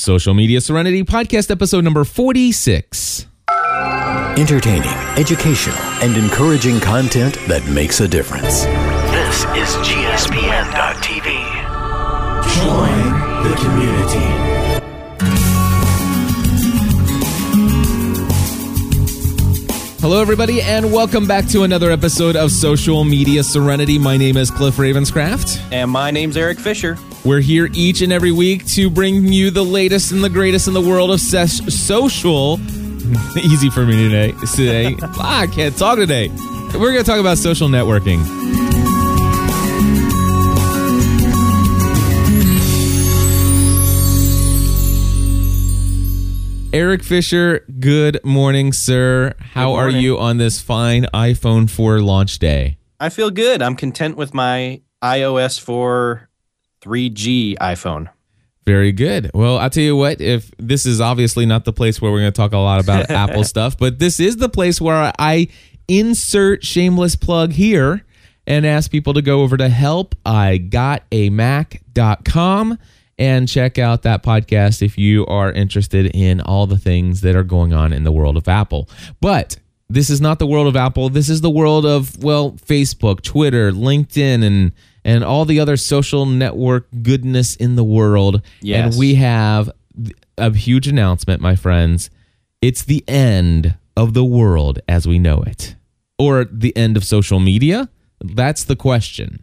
Social Media Serenity Podcast, episode number 46. Entertaining, educational, and encouraging content that makes a difference. This is GSPN.TV. Join the community. Hello, everybody, and welcome back to another episode of Social Media Serenity. My name is Cliff Ravenscraft. And my name's Eric Fisher. We're here each and every week to bring you the latest and the greatest in the world of ses- social. Easy for me today. Today, ah, I can't talk today. We're going to talk about social networking. Eric Fisher, good morning, sir. How Good are you on this fine iPhone 4 launch day? I feel good. I'm content with my iOS 4 3G iPhone. Very good. Well, I'll tell you what, if this is obviously not the place where we're going to talk a lot about Apple stuff, but this is the place where I insert shameless plug here and ask people to go over to helpigotamac.com and check out that podcast if you are interested in all the things that are going on in the world of Apple. But this is not the world of Apple. This is the world of well, Facebook, Twitter, LinkedIn, and and all the other social network goodness in the world. Yes. And we have a huge announcement, my friends. It's the end of the world as we know it, or the end of social media. That's the question.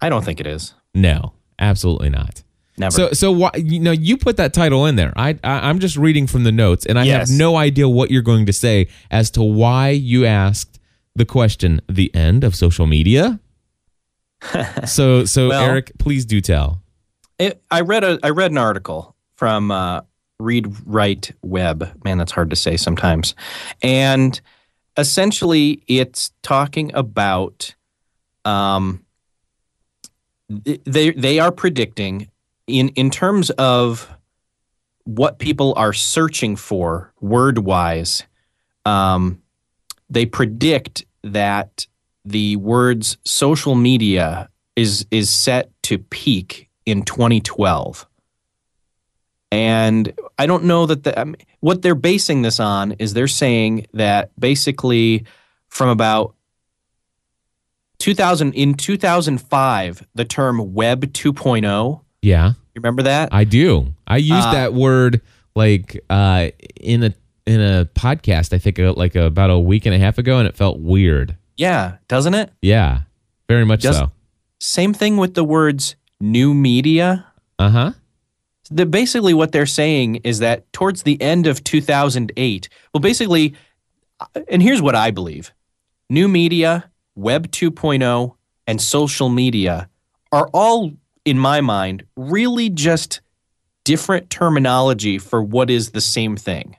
I don't think it is. No, absolutely not. Never. So, so why you know you put that title in there? I, I I'm just reading from the notes, and I Yes. have no idea what you're going to say as to why you asked the question. The end of social media. so, so Well- Eric, please do tell. It, I read a I read an article from uh, Read Write Web. Man, that's hard to say sometimes. And essentially, it's talking about um, they they are predicting in in terms of what people are searching for word wise. Um, they predict that the words social media is is set to peak in 2012 and i don't know that the, I mean, what they're basing this on is they're saying that basically from about 2000 in 2005 the term web 2.0 Yeah, You remember that I do. I used Uh, that word like uh, in a in a podcast. I think uh, like about a week and a half ago, and it felt weird. yeah doesn't it Yeah, very much Does- so. same thing with the words new media Uh huh. the, basically what they're saying is that towards the end of 2008 well basically and here's what i believe new media web 2.0 and social media are all in my mind really just different terminology for what is the same thing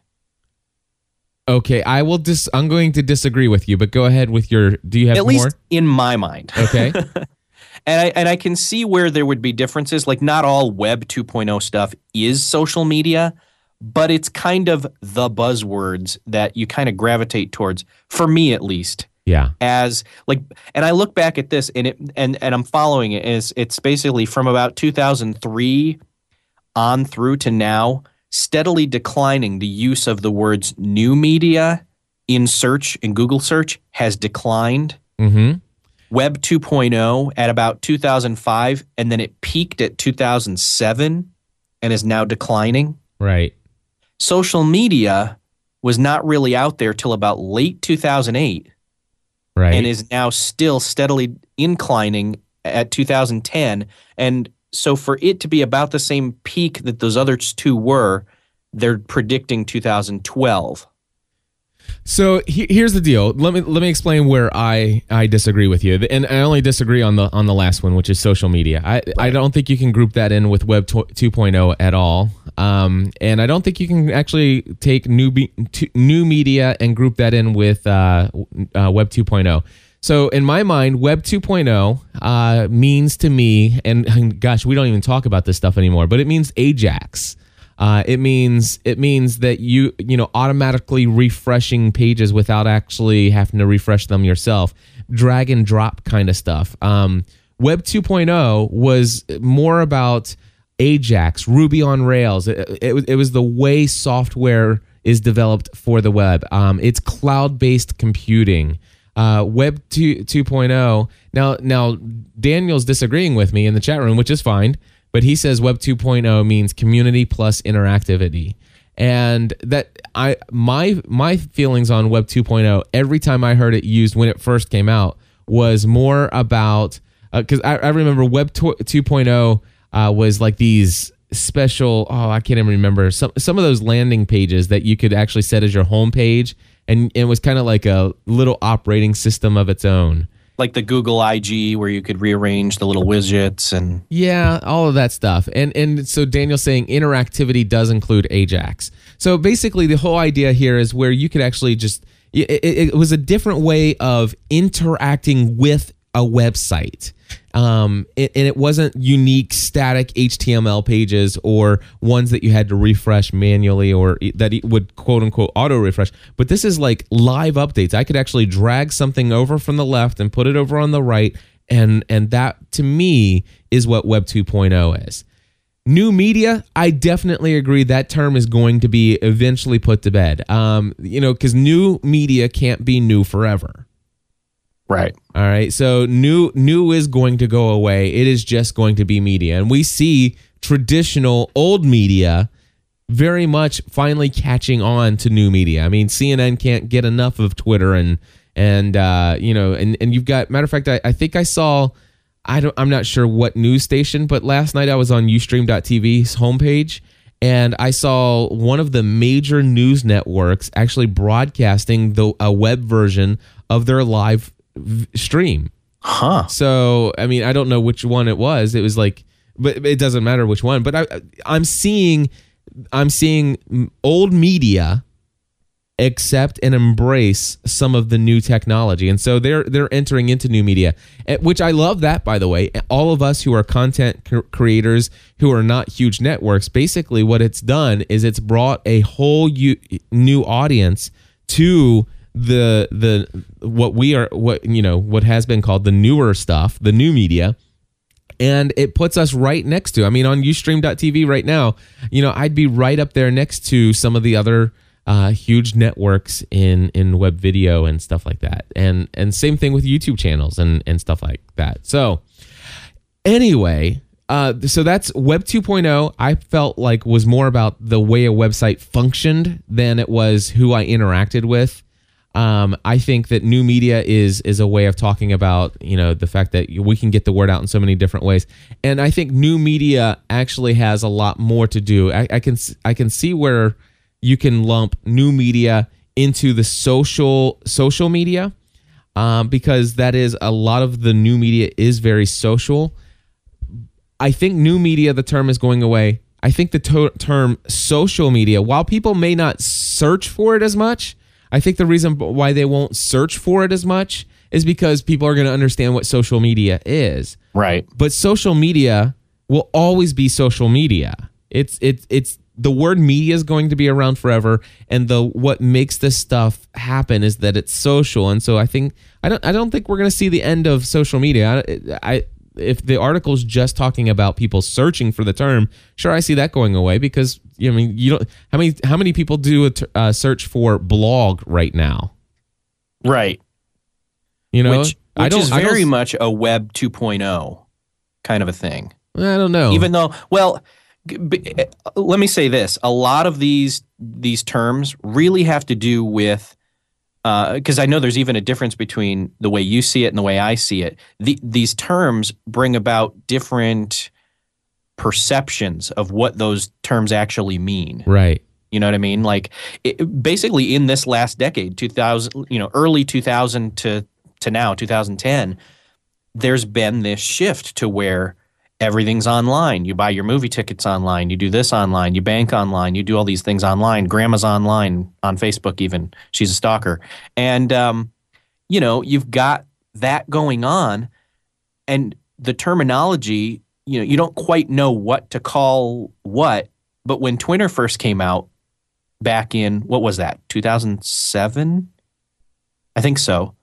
Okay, I will dis. I'm going to disagree with you, but go ahead with your. Do you have at more? least in my mind Okay. and I, and I can see where there would be differences like not all web 2.0 stuff is social media but it's kind of the buzzwords that you kind of gravitate towards for me at least yeah. as like and I look back at this and it and and I'm following it is it's basically from about 2003 on through to now steadily declining the use of the words new media in search in Google search has declined Mm-hmm. Web 2.0 at about 2005, and then it peaked at 2007 and is now declining. Right. Social media was not really out there till about late 2008 Right. and is now still steadily inclining at 2010. And so, for it to be about the same peak that those other two were, they're predicting 2012. So he, here's the deal. Let me let me explain where I I disagree with you, and I only disagree on the on the last one, which is social media. I I don't think you can group that in with Web 2.0 at all, um, and I don't think you can actually take new be, new media and group that in with uh, uh, Web 2.0. So in my mind, Web 2.0 uh, means to me, and, and gosh, we don't even talk about this stuff anymore, but it means Ajax. Uh, it means it means that you you know automatically refreshing pages without actually having to refresh them yourself, drag and drop kind of stuff. Um, Web 2.0 was more about Ajax, Ruby on Rails. It, it, was- it was the way software is developed for the web. Um, it's cloud based computing. Uh, web 2, 2.0. Now, now Daniel's disagreeing with me in the chat room, which is fine, but he says Web 2.0 means community plus interactivity. And that I my my feelings on Web 2.0 every time I heard it used when it first came out was more about because I, I remember Web 2- 2.0 uh, was like these special oh I can't even remember some some of those landing pages that you could actually set as your home page and it was kind of like a little operating system of its own. Like the Google IG, where you could rearrange the little widgets and Yeah, all of that stuff. And and so Daniel's saying interactivity does include Ajax. So basically, the whole idea here is where you could actually just it, it, it was a different way of interacting with a website. Um, it, and it wasn't unique static HTML pages or ones that you had to refresh manually or that it would quote unquote auto refresh. But this is like live updates. I could actually drag something over from the left and put it over on the right, and and that to me is what Web 2.0 is. New media, I definitely agree that term is going to be eventually put to bed. Um, you know, because new media can't be new forever. Right. All right. So new new is going to go away. It is just going to be media. And we see traditional old media very much finally catching on to new media. I mean, CNN can't get enough of Twitter and and uh, you know, and and you've got matter of fact, I, I think I saw I don't I'm not sure what news station, but last night I was on ustream.tv's homepage and I saw one of the major news networks actually broadcasting the a web version of their live v- stream. Huh. So, I mean, I don't know which one it was. It was like, but it doesn't matter which one. But I, I'm seeing, I'm seeing old media accept and embrace some of the new technology, and so they're they're entering into new media, eh, which I love. That, by the way, all of us who are content creators who are not huge networks, basically, what it's done is it's brought a whole new audience to the the what we are what you know what has been called the newer stuff the new media and it puts us right next to i mean on ustream.tv right now you know i'd be right up there next to some of the other uh, huge networks in in web video and stuff like that. And and same thing with youtube channels and and stuff like that. So anyway uh, so that's web 2.0 i felt like was more about the way a website functioned than it was who i interacted with um, I think that new media is is a way of talking about you know the fact that we can get the word out in so many different ways, and I think new media actually has a lot more to do. I, I can I can see where you can lump new media into the social social media um, because that is a lot of the new media is very social. I think new media, the term is going away. I think the to- term social media, while people may not search for it as much, I think the reason why they won't search for it as much is because people are going to understand what social media is. Right. But social media will always be social media. It's it's it's the word media is going to be around forever and the what makes this stuff happen is that it's social and so I think I don't I don't think we're going to see the end of social media. I, I if the article's just talking about people searching for the term, sure I see that going away because you know, I mean you don't how many how many people do a t- uh, search for blog right now? Right. You know, which, which I don't is I don't- very much a Web 2.0 kind of a thing. I don't know. Even though, well, eh, let me say this: a lot of these these terms really have to do with Uh, because I know there's even a difference between the way you see it and the way I see it. The, these terms bring about different perceptions of what those terms actually mean. right. You know what I mean? Like it, basically in this last decade, 2000, you know, early 2000 to to now 2010, there's been this shift to where everything's online. You buy your movie tickets online, you do this online, you bank online, you do all these things online. Grandma's online on Facebook even. She's a stalker. And um, you know, you've got that going on and the terminology, you know, you don't quite know what to call what, but when Twitter first came out back in what was that? 2007? I think so.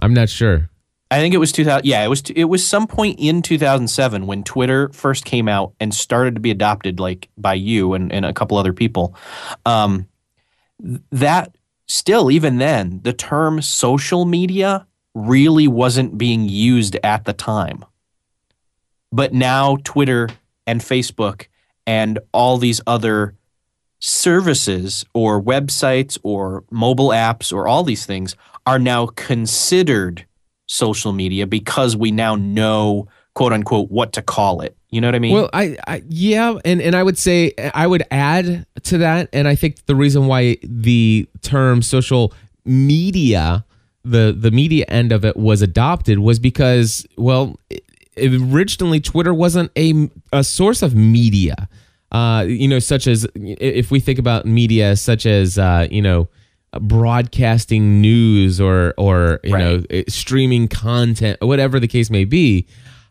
I'm not sure. I think it was 2000. Yeah, it was. It was some point in 2007 when Twitter first came out and started to be adopted, like by you and, and a couple other people. Um, that still, even then, the term social media really wasn't being used at the time. But now Twitter and Facebook and all these other services or websites or mobile apps or all these things are now considered social media because we now know quote unquote what to call it. You know what I mean? Well, I, I yeah, and and I would say I would add to that, and I think the reason why the term social media, the the media end of it was adopted was because well, it, originally Twitter wasn't a a source of media. Uh, you know, such as if we think about media, such as uh, you know broadcasting news or or you Right. know eh, streaming content whatever the case may be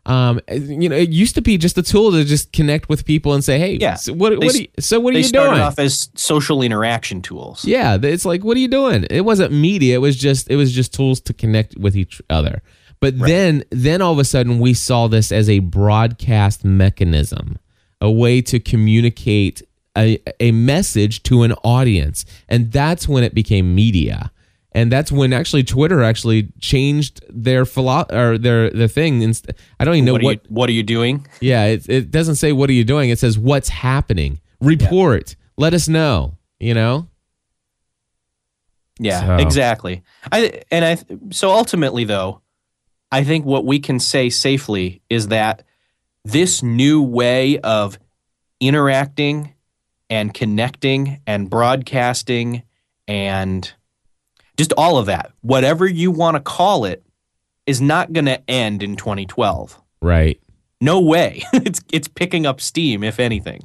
um you know it used to be just a tool to just connect with people and say hey Yeah. so what, They what are you, so what are they you started doing off as social interaction tools. yeah it's like what are you doing it wasn't media it was just it was just tools to connect with each other but then then all of a sudden we saw this as a broadcast mechanism a way to communicate a, a message to an audience and that's when it became media and that's when actually Twitter actually changed their philo- or their their thing. Inst- I don't even know what, what. are you, what are you doing? yeah, it, it doesn't say what are you doing. It says what's happening. Report. Let us know. You know. Yeah, So- exactly. I and I so ultimately though, I think what we can say safely is that this new way of interacting and connecting and broadcasting and just all of that, whatever you want to call it, is not going to end in 2012. Right. No way. it's it's picking up steam if anything.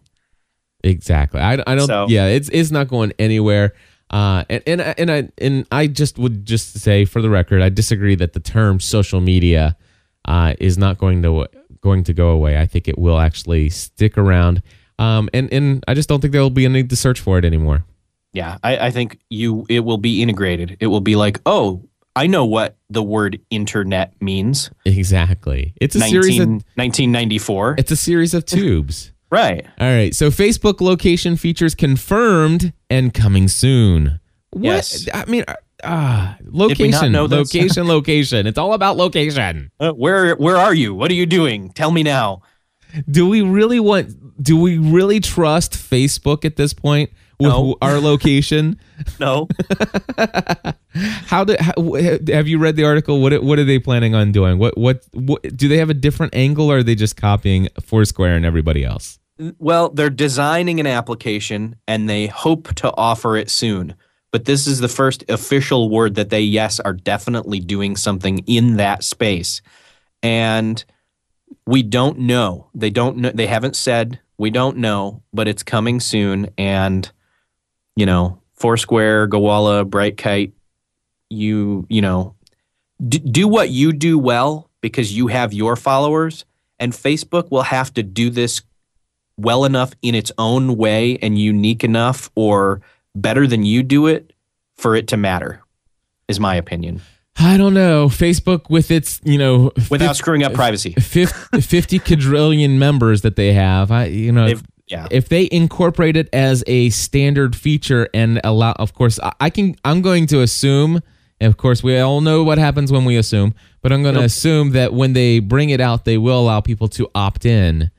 Exactly. I, I don't. So- yeah, it's it's not going anywhere. Uh, and and I- and I and I just would just say for the record, I disagree that the term social media uh, is not going to going to go away. I think it will actually stick around. Um, and and I just don't think there will be a need to search for it anymore. Yeah, I, I think you it will be integrated. It will be like, oh, I know what the word internet means. Exactly. It's a 19, series of 1994. it's a series of tubes. right. All right. So Facebook location features confirmed and coming soon. What? Yes. I mean, ah, we not location, location, location. It's all about location. Uh, where where are you? What are you doing? Tell me now. Do we really want? Do we really trust Facebook at this point with No. our location? No. How did? How, have you read the article? What What are they planning on doing? What What What do they have a different angle, or are they just copying Foursquare and everybody else? well, they're designing an application and they hope to offer it soon. But this is the first official word that they yes are definitely doing something in that space. And we don't know. They don't know they haven't said we don't know, but it's coming soon and you know, Foursquare, Gowalla, Brightkite, you, you know, d- do what you do well because you have your followers and Facebook will have to do this well enough in its own way and unique enough or better than you do it for it to matter is my opinion I don't know. Facebook with its you know without fif- screwing up privacy fif- 50 quadrillion members that they have. I you know They've- yeah if they incorporate it as a standard feature and allow of course I, I can i'm going to assume and of course we all know what happens when we assume but i'm going to Yep. assume that when they bring it out they will allow people to opt in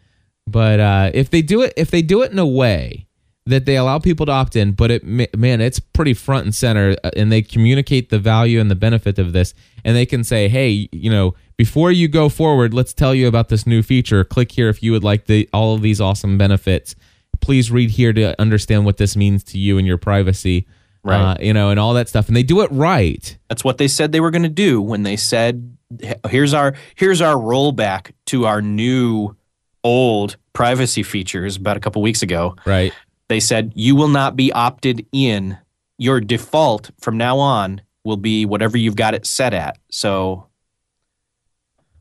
but uh, if they do it if they do it in a way that they allow people to opt in but it man it's pretty front and center uh, and they communicate the value and the benefit of this and they can say hey you know before you go forward let's tell you about this new feature. Click here if you would like the all of these awesome benefits. Please read here to understand what this means to you and your privacy Right. uh, you know and all that stuff and they do it right. That's what they said they were going to do when they said here's our here's our rollback to our new old privacy features about a couple weeks ago. Right they said you will not be opted in your default from now on will be whatever you've got it set at so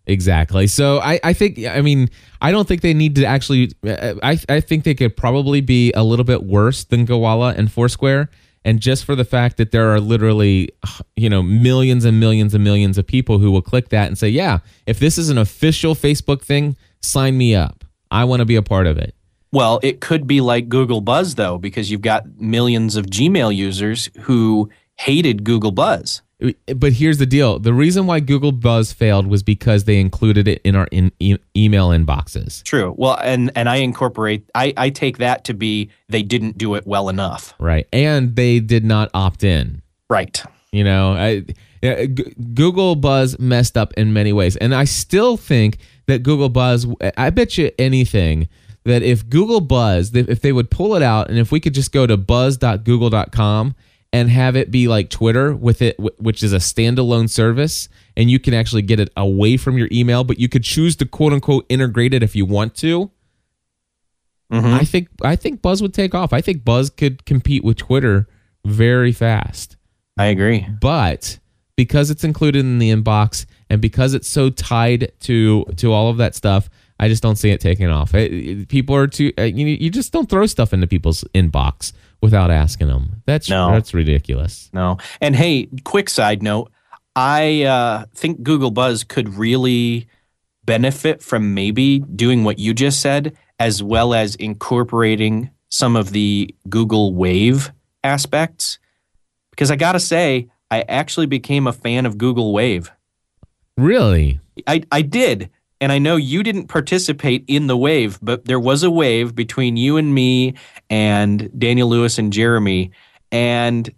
Exactly. So I, I think I mean I don't think they need to actually. I I think they could probably be a little bit worse than Gowalla and Foursquare, And just for the fact that there are literally, you know, millions and millions and millions of people who will click that and say, yeah, if this is an official Facebook thing, sign me up. I want to be a part of it. Well, it could be like Google Buzz, though, because you've got millions of Gmail users who hated Google Buzz. But here's the deal the reason why Google Buzz failed was because they included it in our in, e- email inboxes. True. Well, and, and I incorporate, I, I take that to be they didn't do it well enough. Right. And they did not opt in. Right. You know, I, yeah, G- Google Buzz messed up in many ways. And I still think that Google Buzz, I bet you anything that if Google Buzz, if they would pull it out and if we could just go to buzz.google.com and have it be like Twitter with it, which is a standalone service, and you can actually get it away from your email, but you could choose to quote unquote integrate it if you want to. Mm-hmm. I think I think Buzz would take off. I think Buzz could compete with Twitter very fast. I agree. But because it's included in the inbox and because it's so tied to to all of that stuff, I just don't see it taking off. It- it- people are too uh, you you just don't throw stuff into people's inbox without asking them. That's No. that's ridiculous. No. And hey, quick side note I uh, think Google Buzz could really benefit from maybe doing what you just said, as well as incorporating some of the Google Wave aspects. Because I got to say, I actually became a fan of Google Wave. Really? I, I did. And I know you didn't participate in the wave, but there was a wave between you and me and Daniel Lewis and Jeremy. And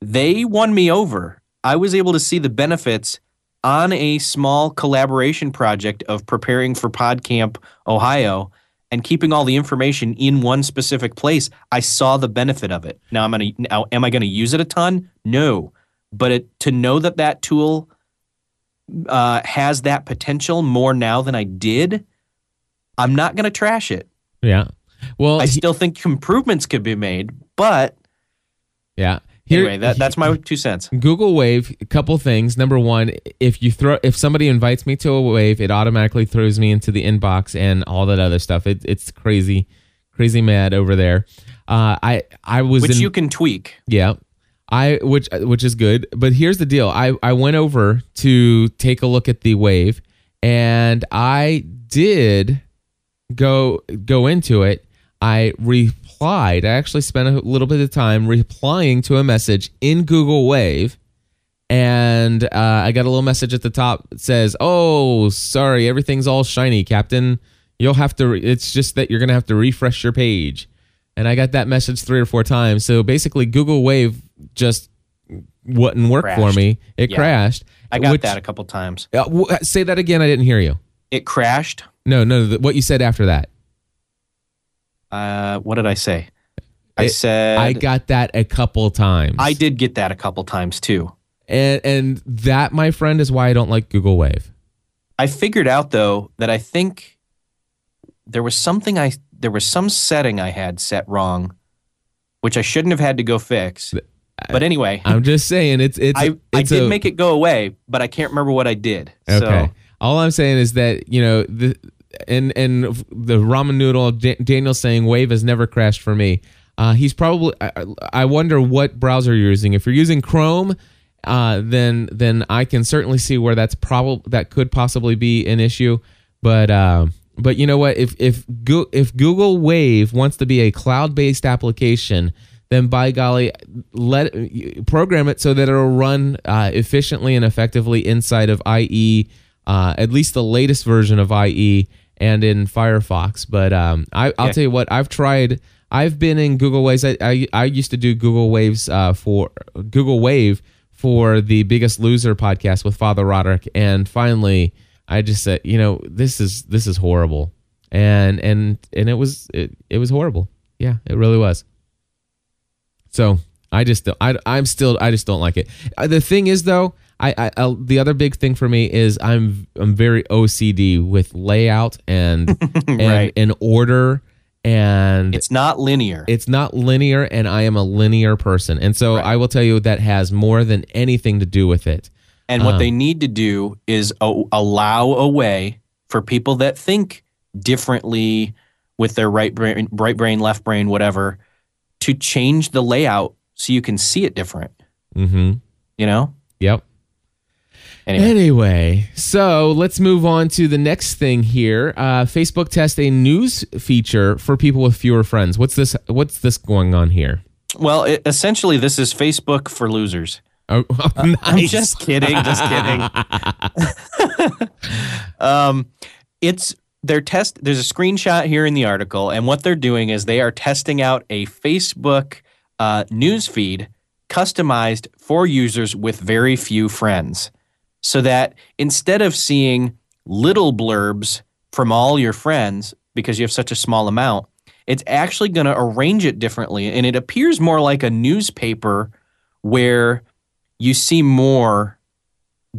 they won me over. I was able to see the benefits on a small collaboration project of preparing for PodCamp Ohio and keeping all the information in one specific place. I saw the benefit of it. Now I'm gonna now am I gonna use it a ton? No, but it, to know that that tool uh, has that potential more now than I did, I'm not gonna trash it. Yeah. Well, I he- still think improvements could be made, but yeah. Here- anyway, that, that's my two cents. Google Wave, a couple things. Number one, if you throw, if somebody invites me to a wave, it automatically throws me into the inbox and all that other stuff. It, it's crazy, crazy mad over there. Uh, I I was Which in, you can tweak. yeah, I which which is good. But here's the deal. I I went over to take a look at the wave, and I did go go into it. I replied. I actually spent a little bit of time replying to a message in Google Wave, and uh, I got a little message at the top that says, "Oh, sorry, everything's all shiny, Captain. You'll have to. Re- it's just that you're gonna have to refresh your page." And I got that message three or four times. So basically, Google Wave just wouldn't work for me. It Yeah. crashed. I got which- that a couple times. uh, w- say that again. I didn't hear you. It crashed. No, no. The, what you said after that. Uh, what did I say? I It- said I got that a couple times. I did get that a couple times too. and and that, my friend, is why I don't like Google Wave. I figured out though that I think there was something I there was some setting I had set wrong, which I shouldn't have had to go fix. But anyway, I'm just saying it's it's I, I did a- make it go away, but I can't remember what I did. Okay. So All I'm saying is that you know the and and the ramen noodle Da- Daniel saying Wave has never crashed for me. Uh, he's probably. I, I wonder what browser you're using. If you're using Chrome, uh, then then I can certainly see where that's probably that could possibly be an issue. But uh, but you know what? If if Go- if Google Wave wants to be a cloud based application, then by golly, let program it so that it'll run uh, efficiently and effectively inside of IE, uh, at least the latest version of IE and in Firefox. But um, I, I'll Yeah. tell you what, I've tried. I've been in Google Waves. I, I, I used to do Google Waves uh, for Google Wave for the Biggest Loser podcast with Father Roderick, and finally, I just said, you know, this is this is horrible, and and and it was it, it was horrible. Yeah, it really was. So I just don't, I I'm still I just don't like it. Uh, the thing is though, I, I i the other big thing for me is I'm I'm very OCD with layout and and Right. and order and it's not linear. it's not linear and I am a linear person. And so Right. I will tell you that has more than anything to do with it. And what Um, they need to do is allow a way for people that think differently with their right brain, right brain, left brain, whatever, to change the layout so you can see it different. Mm-hmm. You know. Yep. Anyway, Anyway, so let's move on to the next thing here. Uh, Facebook test a news feature for people with fewer friends. What's this? What's this going on here? well, it, essentially, this is Facebook for losers. Oh, I'm just kidding. Just kidding. um, it's their test. There's a screenshot here in the article, and what they're doing is they are testing out a Facebook uh, news feed customized for users with very few friends, so that instead of seeing little blurbs from all your friends because you have such a small amount, it's actually going to arrange it differently, and it appears more like a newspaper where you see more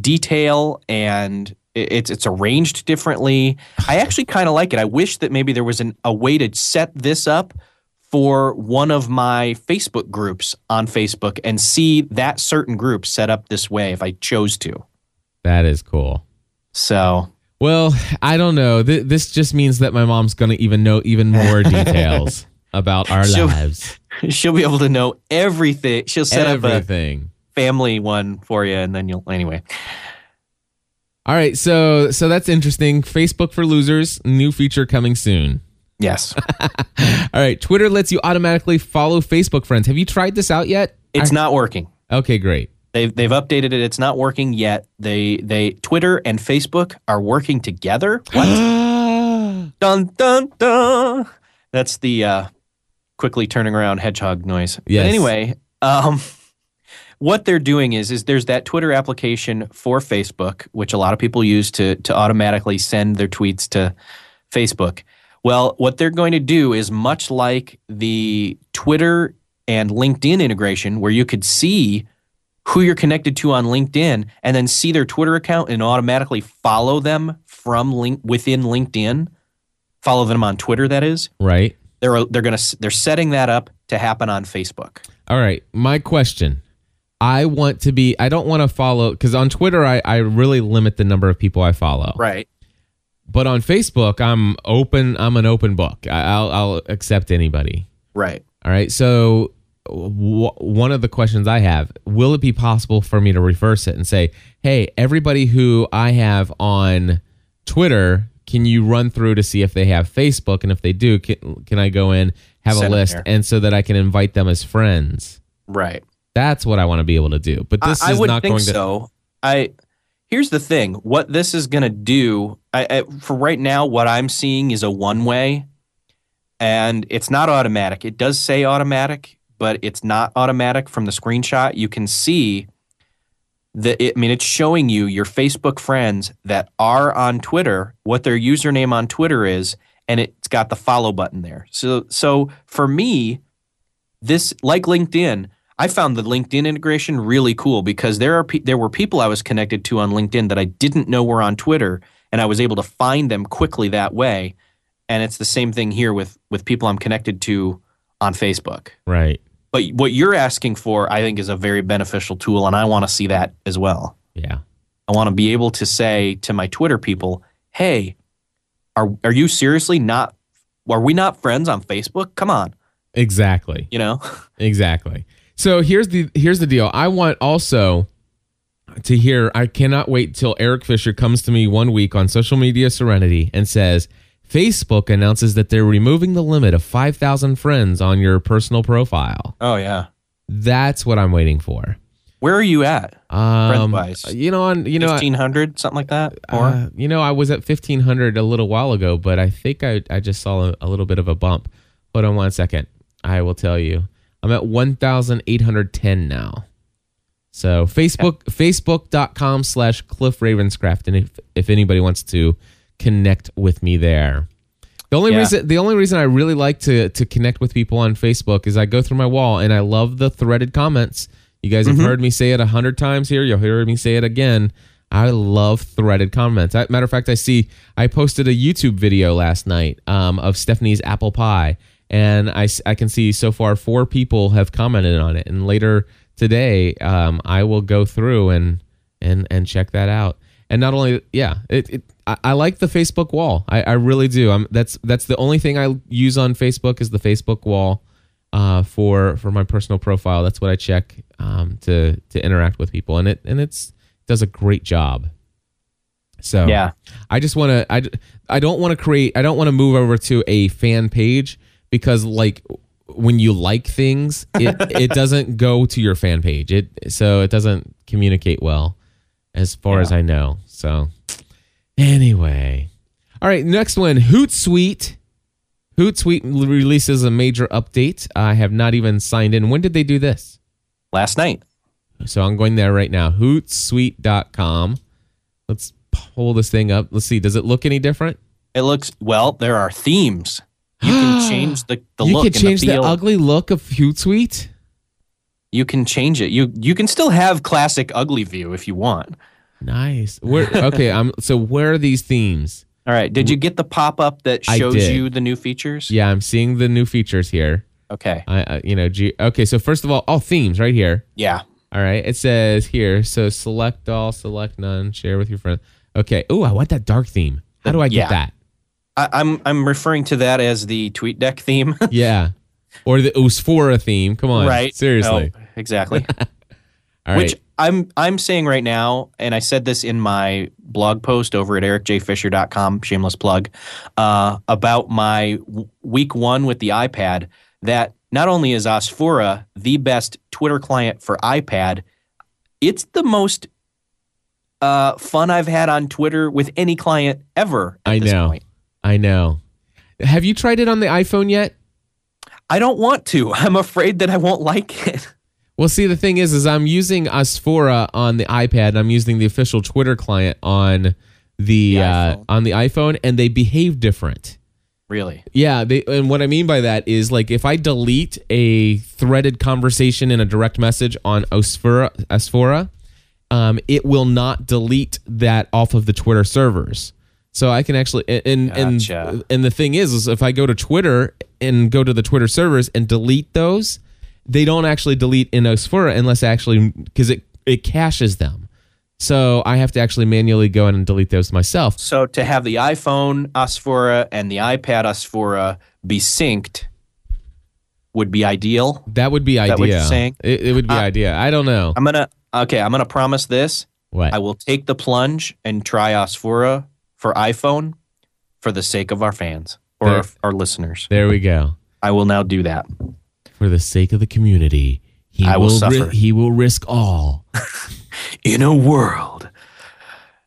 detail and it's it's arranged differently. I actually kind of like it. I wish that maybe there was an, a way to set this up for one of my Facebook groups on Facebook and see that certain group set up this way if I chose to. that is cool. So Well, I don't know. Th- this just means that my mom's going to even know even more details about our She'll- lives. she'll be able to know everything. She'll set up Everything. a family one for you, and then you'll anyway. All right, so so that's interesting. Facebook for losers, new feature coming soon. Yes, All right, Twitter lets you automatically follow Facebook friends. Have you tried this out yet? it's not working. Okay, great. They've they've updated it. It's not working yet. They they Twitter and Facebook are working together. What? dun dun dun. That's the uh, quickly turning around hedgehog noise. Yes. But anyway, um, what they're doing is is there's that Twitter application for Facebook, which a lot of people use to to automatically send their tweets to Facebook. Well, what they're going to do is much like the Twitter and LinkedIn integration, where you could see who you're connected to on LinkedIn and then see their Twitter account and automatically follow them from link within LinkedIn. Follow them on Twitter. That is, right. they're they're gonna they're setting that up to happen on Facebook. All right. My question. I want to be I don't want to follow because on Twitter I, I really limit the number of people I follow. Right. But on Facebook I'm open I'm an open book. I, I'll I'll accept anybody. Right. All right. So w- one of the questions I have, will it be possible for me to reverse it and say, "Hey, everybody who I have on Twitter, can you run through to see if they have Facebook and if they do, can, can I go in, have Send a list and so that I can invite them as friends?" Right. That's what I want to be able to do. But this I, I is would not going to so. I here's the thing. What this is going to do, I, I, for right now, what I'm seeing is a one way, and it's not automatic. It does say automatic, but it's not automatic. From the screenshot, you can see that. It, I mean, it's showing you your Facebook friends that are on Twitter, what their username on Twitter is, and it's got the follow button there. So, so for me, this like LinkedIn, I found the LinkedIn integration really cool because there are pe- there were people I was connected to on LinkedIn that I didn't know were on Twitter, and I was able to find them quickly that way. And it's the same thing here with with people I'm connected to on Facebook. right. But what you're asking for, I think, is a very beneficial tool, and I want to see that as well. Yeah. I want to be able to say to my Twitter people, "Hey, are are you seriously not? Are we not friends on Facebook? Come on, Exactly. you know." Exactly. So here's the here's the deal. I want also to hear. I cannot wait till Eric Fisher comes to me one week on social media Serenity and says Facebook announces that they're removing the limit of five thousand friends on your personal profile. Oh yeah. That's what I'm waiting for. Where are you at? Um, you know, on you know, Fifteen hundred, something like that. Or Uh, you know, I was at 1500 a little while ago, but I think I, I just saw a, a little bit of a bump. Hold on one second. I will tell you. I'm at 1810 now. So Facebook, facebook.com slash Cliff Ravenscraft. And if, if anybody wants to connect with me there. The only Yeah. reason the only reason I really like to to connect with people on Facebook is I go through my wall and I love the threaded comments. You guys have heard me say it a hundred times here. You'll hear me say it again. I love threaded comments. I, matter of fact, I see I posted a YouTube video last night um, of Stephanie's apple pie, and I, I can see so far four people have commented on it. And later today, um, I will go through and and and check that out. And not only, yeah, it, it I, I like the Facebook wall. I, I really do. I'm that's that's the only thing I use on Facebook is the Facebook wall. uh, for for my personal profile. That's what I check um, to to interact with people, and it and it's does a great job. So Yeah. I just want to I I don't want to create I don't want to move over to a fan page because like when you like things it it doesn't go to your fan page. It so it doesn't communicate well as far as I know. So anyway. All right, next one Hootsuite. Hootsuite releases a major update. I have not even signed in. When did they do this? Last night. So I'm going there right now. Hootsuite.com. Let's pull this thing up. Let's see. Does it look any different? It looks well. There are themes. You can change the, the you look You can change the the, ugly look of Hootsuite. you can change it. You you can still have classic ugly view if you want. Nice. Where? Okay. I'm. So where are these themes? All right. Did you get the pop up that shows you the new features? Yeah, I'm seeing the new features here. Okay. I, I you know, G, okay. So first of all, all themes right here. Yeah. All right. It says here. So select all, select none, share with your friends. Okay. Oh, I want that dark theme. How do I get Yeah. that? I, I'm I'm referring to that as the TweetDeck theme. Yeah. Or the Osfoora theme. Come on. right. Seriously. No, exactly. All right. Which I'm I'm saying right now, and I said this in my blog post over at ericjfisher.com, shameless plug, uh, about my w- week one with the iPad. That not only is Osfoora the best Twitter client for iPad, it's the most uh, fun I've had on Twitter with any client ever. At I this know. Point. I know. Have you tried it on the iPhone yet? I don't want to. I'm afraid that I won't like it. Well, see, the thing is, is I'm using Osfoora on the iPad. And I'm using the official Twitter client on the, The uh, iPhone. on the iPhone, and they behave different. Really? Yeah, they, and what I mean by that is like if I delete a threaded conversation in a direct message on Osfoora, Osfoora um, it will not delete that off of the Twitter servers. So I can actually and and Gotcha. and the thing is, is if I go to Twitter and go to the Twitter servers and delete those, they don't actually delete in Osfoora unless actually because it it caches them. So I have to actually manually go in and delete those myself. So to have the iPhone Osfoora and the iPad Osfoora be synced would be ideal. That would be that idea. what you're saying? It, it would be Uh, idea. I don't know. I'm gonna okay. I'm gonna promise this. What? I will take the plunge and try Osfoora for iPhone for the sake of our fans or There- our, our listeners. there we go. I will now do that. For the sake of the community, he I will ri- suffer. he will risk all. In a world.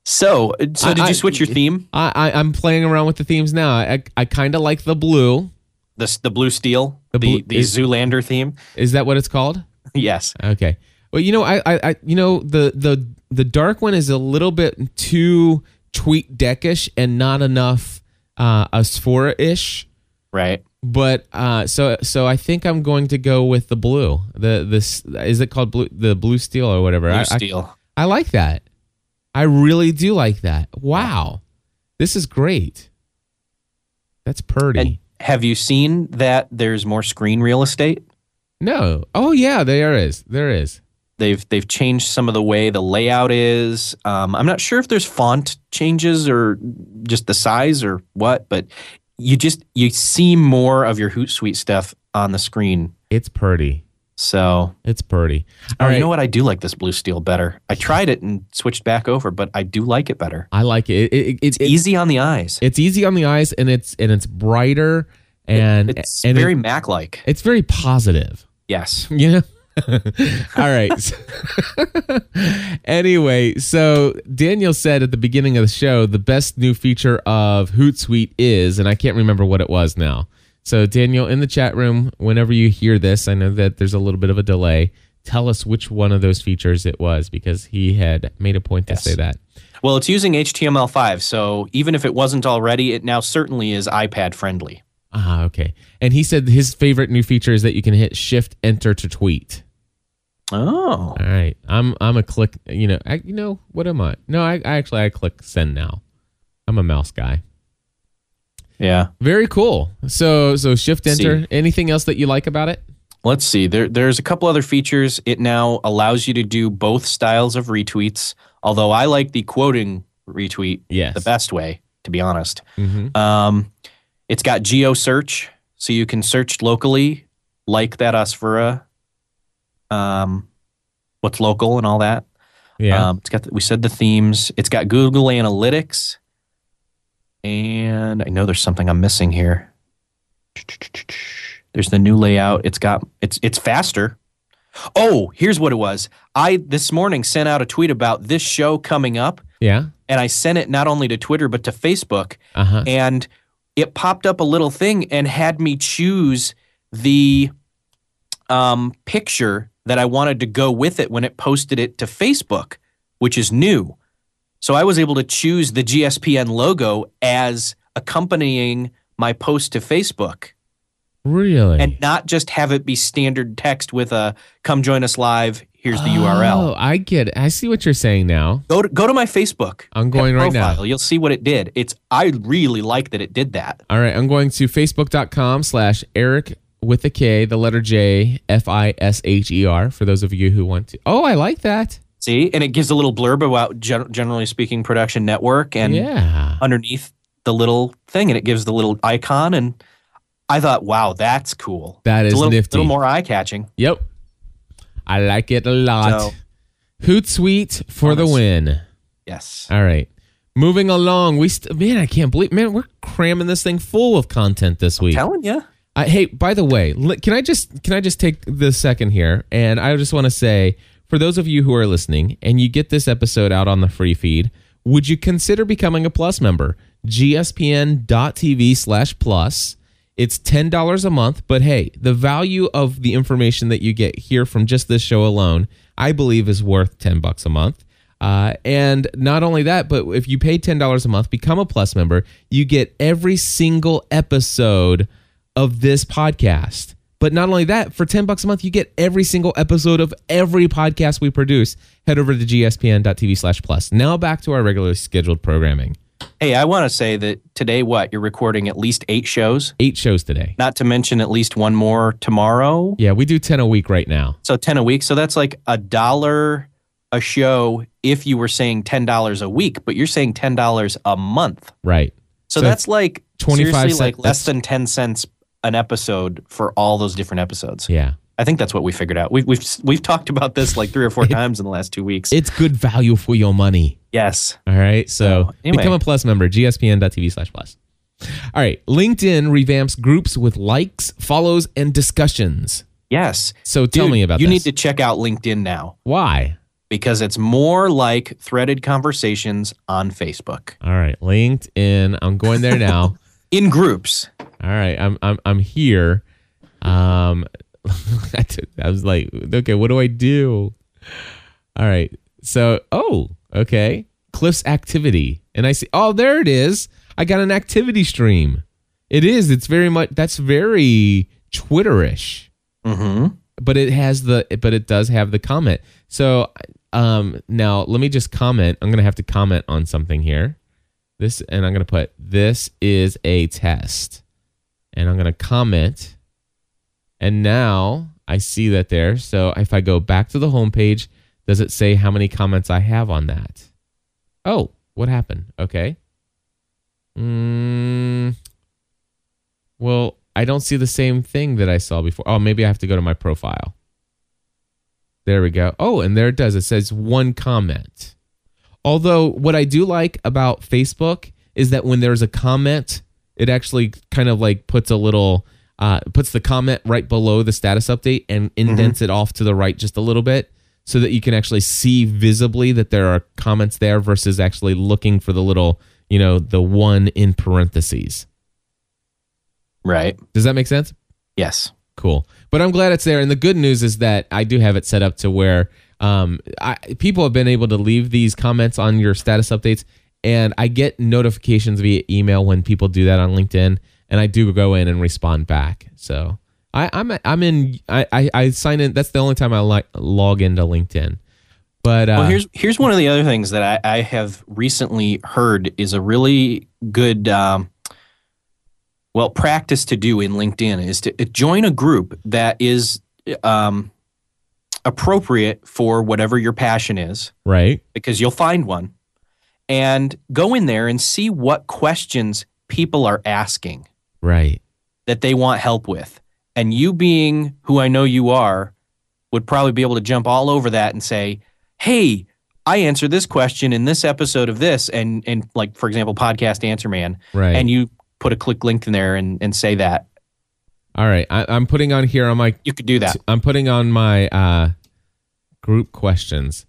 So, so I- did you switch your theme? I, I I'm playing around with the themes now. I I kind of like the blue. The the blue steel, The the blue- the, is- Zoolander theme. Is that what it's called? Yes. Okay. Well, you know, I, I, I you know, the the the dark one is a little bit too tweet deckish and not enough uh Osfoora ish. Right. But uh, so so I think I'm going to go with the blue. The this is it called blue the blue steel or whatever. Blue I, I- steel. I like that. I really do like that. Wow. This is great. That's purty. And have you seen that there's more screen real estate? no. Oh yeah, there is. There is. They've they've changed some of the way the layout is. Um, I'm not sure if there's font changes or just the size or what, but you just you see more of your Hootsuite stuff on the screen. It's purty. So, It's purty. oh, All right. you know what? I do like this blue steel better. I tried it and switched back over, but I do like it better. I like it. It- it- it's Easy on the eyes. It's easy on the eyes and it's and it's brighter and it's and very it- Mac like. it's very positive. Yes. You know? All right. anyway, so Daniel said at the beginning of the show the best new feature of Hootsuite is, and I can't remember what it was now. So, Daniel, in the chat room, whenever you hear this, I know that there's a little bit of a delay. Tell us which one of those features it was because he had made a point to Yes. say that. Well, it's using HTML5, so even if it wasn't already, it now certainly is iPad friendly. Ah, okay. And he said his favorite new feature is that you can hit Shift Enter to tweet. Oh. All right, I'm I'm a click. You know, I, you know what am I? No, I, I actually I click send now. I'm a mouse guy. Yeah. Very cool. So so Shift Enter. See. Anything else that you like about it? Let's see. There, there's a couple other features. It now allows you to do both styles of retweets, although I like the quoting retweet Yes. the best way, to be honest. Mm-hmm. Um, it's got geo search, so you can search locally like that Osfoora, um, what's local and all that. Yeah. Um, it's got the, we said the themes. It's got Google Analytics, and I know there's something I'm missing here. There's the new layout. It's got it's it's faster. Oh, here's what it was. I this morning sent out a tweet about this show coming up, yeah. and I sent it not only to Twitter but to Facebook, Uh huh. and it popped up a little thing and had me choose the um, picture that I wanted to go with it when it posted it to Facebook, which is new. So I was able to choose the GSPN logo as accompanying my post to Facebook Really? and not just have it be standard text with a come join us live, here's the URL. Oh, I get it. I see what you're saying now. Go to, go to my Facebook. I'm going right now. You'll see what it did. It's I really like that it did that. All right, I'm going to facebook.com slash Eric with a K, the letter J, F I S H E R, for those of you who want to. Oh, I like that. See, and it gives a little blurb about gen- generally speaking production network, and yeah. underneath the little thing, and it gives the little icon. And I thought, wow, that's cool. That It's is a little, nifty. little more eye catching. Yep. I like it a lot. So- Hootsuite for the win. Yes. All right. Moving along. We st- man, I can't believe man, we're cramming this thing full of content this week. Telling you. I, hey, by the way, can I just can I just take the second here, and I just want to say for those of you who are listening, and you get this episode out on the free feed, would you consider becoming a Plus member? GSPN.TV/plus. It's ten dollars a month, but hey, the value of the information that you get here from just this show alone, I believe, is worth ten bucks a month. Uh, and not only that, but if you pay ten dollars a month, become a Plus member, you get every single episode of this podcast. But not only that, for 10 bucks a month, you get every single episode of every podcast we produce. Head over to gspn.tv slash plus. Now back to our regularly scheduled programming. Hey, I want to say that today, what you're recording at least eight shows, Eight shows today. not to mention at least one more tomorrow. Yeah, we do 10 a week right now. So ten a week. So that's like a dollar a show if you were saying ten dollars a week, but you're saying ten dollars a month. Right. So, So that's like 25 seriously cent- like less than ten cents an episode for all those different episodes. Yeah. I think that's what we figured out. We've we've we've talked about this like three or four times in the last two weeks. It's good value for your money. Yes. All right. So So, anyway. become a plus member, gspn.tv slash plus. All right. LinkedIn revamps groups with likes, follows, and discussions. Yes. So tell Dude, me about You this. need to check out LinkedIn now Why? because it's more like threaded conversations on Facebook All right. LinkedIn. I'm going there now. in groups. All right, I'm I'm I'm here. Um, I was like, okay, what do I do? All right, so oh, okay, Cliff's activity, and I see, oh, there it is. I got an activity stream. It is. It's very much. That's very Twitterish, Mm-hmm. but it has the. But it does have the comment. So, um, now let me just comment. I'm gonna have to comment on something here. This, and I'm gonna put this is a test and I'm going to comment. And now I see that there. So if I go back to the homepage, does it say how many comments I have on that? Oh, what happened? Okay. Mm, well, I don't see the same thing that I saw before. Oh, maybe I have to go to my profile. There we go. Oh, and there it does. It says one comment. Although, what I do like about Facebook is that when there's a comment, it actually kind of like puts a little uh, puts the comment right below the status update and indents it off to the right just a little bit so that you can actually see visibly that there are comments there versus actually looking for the little you know the one in parentheses. Right. does that make sense? Yes. cool. But i'm glad it's there. And the good news is that i do have it set up to where um, I, people have been able to leave these comments on your status updates. And i get notifications via email when people do that on linkedin. And i do go in and respond back. So I, i'm i'm in I, I i sign in that's the only time i like log into linkedin. But uh, Well, here's here's one of the other things that I, I have recently heard is a really good, um, well, practice to do in LinkedIn is to join a group that is um, appropriate for whatever your passion is, right. Because you'll find one, and go in there and see what questions people are asking right. that they want help with, And you being who I know you are would probably be able to jump all over that and say, "Hey, I answered this question in this episode of this," and and like for example, podcast Answer Man, Right. and you put a click link in there and and say that All right. I, I'm putting on here on my you could do that. I'm putting on my uh, group questions.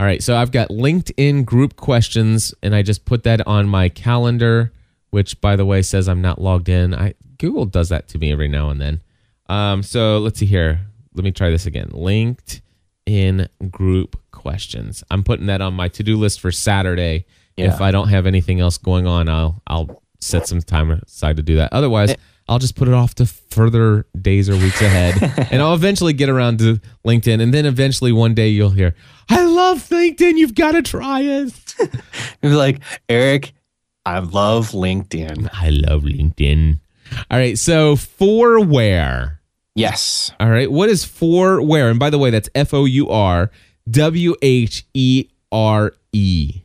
All right, so I've got LinkedIn group questions, and I just put that on my calendar, which, by the way, says I'm not logged in. I Google does that to me every now and then. Um, so let's see here. Let me try this again. LinkedIn group questions. I'm putting that on my to-do list for Saturday. Yeah. If I don't have anything else going on, I'll I'll set some time aside to do that. Otherwise, I'll just put it off to further days or weeks ahead, and I'll eventually get around to LinkedIn. And then eventually one day you'll hear, "I love LinkedIn. You've got to try it." You'd be like, Eric, I love LinkedIn. I love LinkedIn. All right, so FourWhere? Yes. All right, what is FourWhere? And by the way, that's F O U R W H E R E.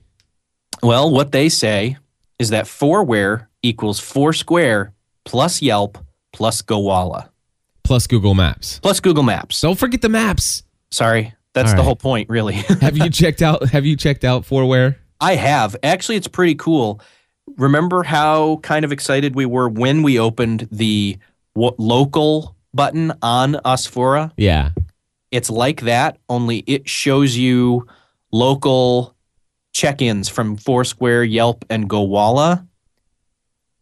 Well, what they say is that FourWhere equals Foursquare plus Yelp plus Gowalla plus Google Maps. plus Google Maps. Don't forget the maps. Sorry, that's All the right. whole point, really. Have you checked out? Have you checked out FourWhere? I have. Actually, it's pretty cool. Remember how kind of excited we were when we opened the local button on Osfoora? Yeah. It's like that, only it shows you local check-ins from Foursquare, Yelp, and Gowalla.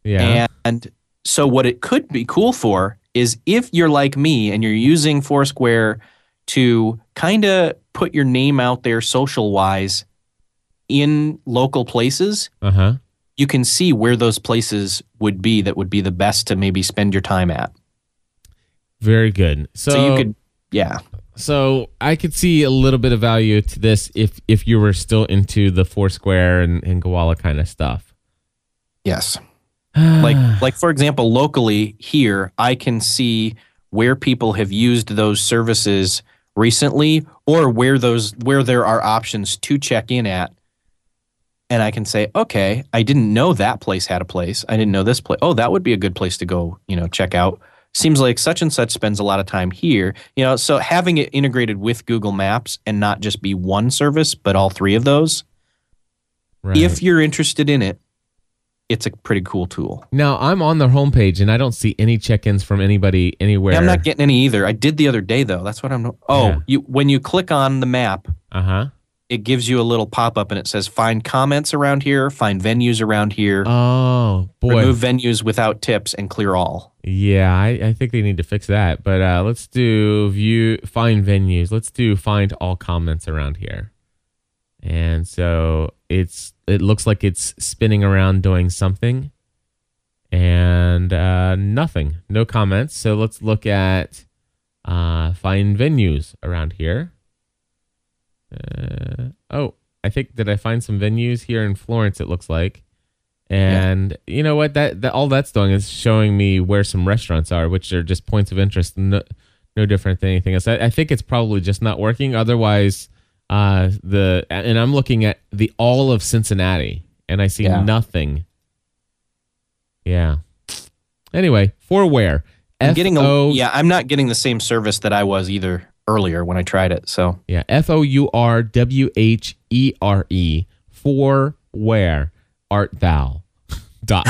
Yeah. And so, what it could be cool for is if you're like me and you're using Foursquare to kind of put your name out there social wise in local places, Uh huh. you can see where those places would be that would be the best to maybe spend your time at. Very good. So, So, you could, yeah. So I could see a little bit of value to this if if you were still into the Foursquare and, and Gowalla kind of stuff. Yes. like like for example locally here i can see where people have used those services recently or where those where there are options to check in at and i can say okay i didn't know that place had a place i didn't know this place oh that would be a good place to go you know check out seems like such and such spends a lot of time here you know so having it integrated with google maps and not just be one service but all three of those Right. if you're interested in it it's a pretty cool tool now I'm on their homepage and I don't see any check-ins from anybody anywhere. Yeah, I'm not getting any either. I did the other day though. That's what I'm. Oh, Yeah. you when you click on the map, Uh huh. It gives you a little pop up and it says find comments around here, find venues around here, Oh boy. remove venues without tips, and clear all. Yeah, I, I think they need to fix that. But uh, let's do view find venues. Let's do find all comments around here. And so it's it looks like it's spinning around doing something, and uh, nothing, no comments. So let's look at uh, find venues around here. Uh, oh, I think did I find some venues here in Florence? It looks like. And you know what? That, that all that's doing is showing me where some restaurants are, which are just points of interest. No, no different than anything else. I, I think it's probably just not working. Otherwise, uh, the and I'm looking at the all of Cincinnati, and I see Yeah. nothing. Yeah. Anyway, FourWhere? I'm getting a, yeah, I'm not getting the same service that I was either earlier when I tried it. So Yeah, F O U R W H E R E for where art thou dot.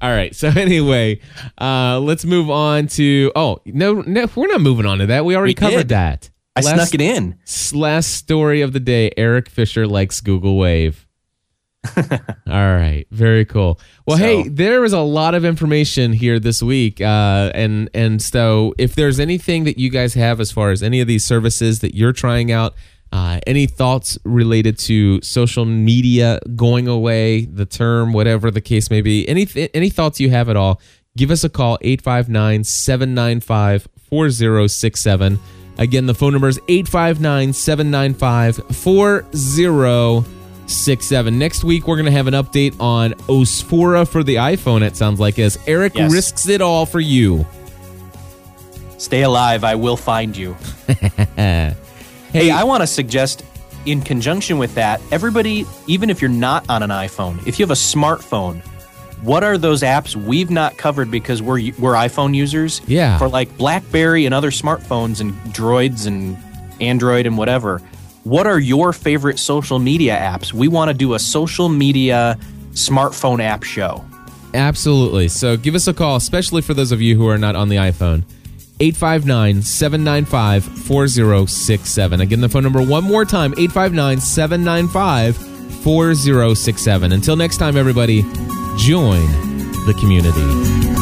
All right. So anyway, uh, let's move on to. Oh no, no, we're not moving on to that. We already We covered did. that. I Last- snuck it in. Last story of the day. Eric Fisher likes Google Wave. All right, very cool. Well, hey, So- there is a lot of information here this week, uh, and and so if there's anything that you guys have as far as any of these services that you're trying out, uh, any thoughts related to social media going away, the term, whatever the case may be, any any thoughts you have at all, give us a call 859-795-4067. Again, the phone number is 859-795-4067. Next week, we're going to have an update on Osfoora for the iPhone, it sounds like, as Eric Yes. risks it all for you. Stay alive. I will find you. Hey, I want to suggest, in conjunction with that, everybody, even if you're not on an iPhone, if you have a smartphone, what are those apps we've not covered because we're we're iPhone users? Yeah. For like BlackBerry and other smartphones and Droids and Android and whatever. What are your favorite social media apps? We want to do a social media smartphone app show. Absolutely. So give us a call, especially for those of you who are not on the iPhone. 859 795 4067. Again, the phone number one more time 859 795 4067. Until next time, everybody, join the community.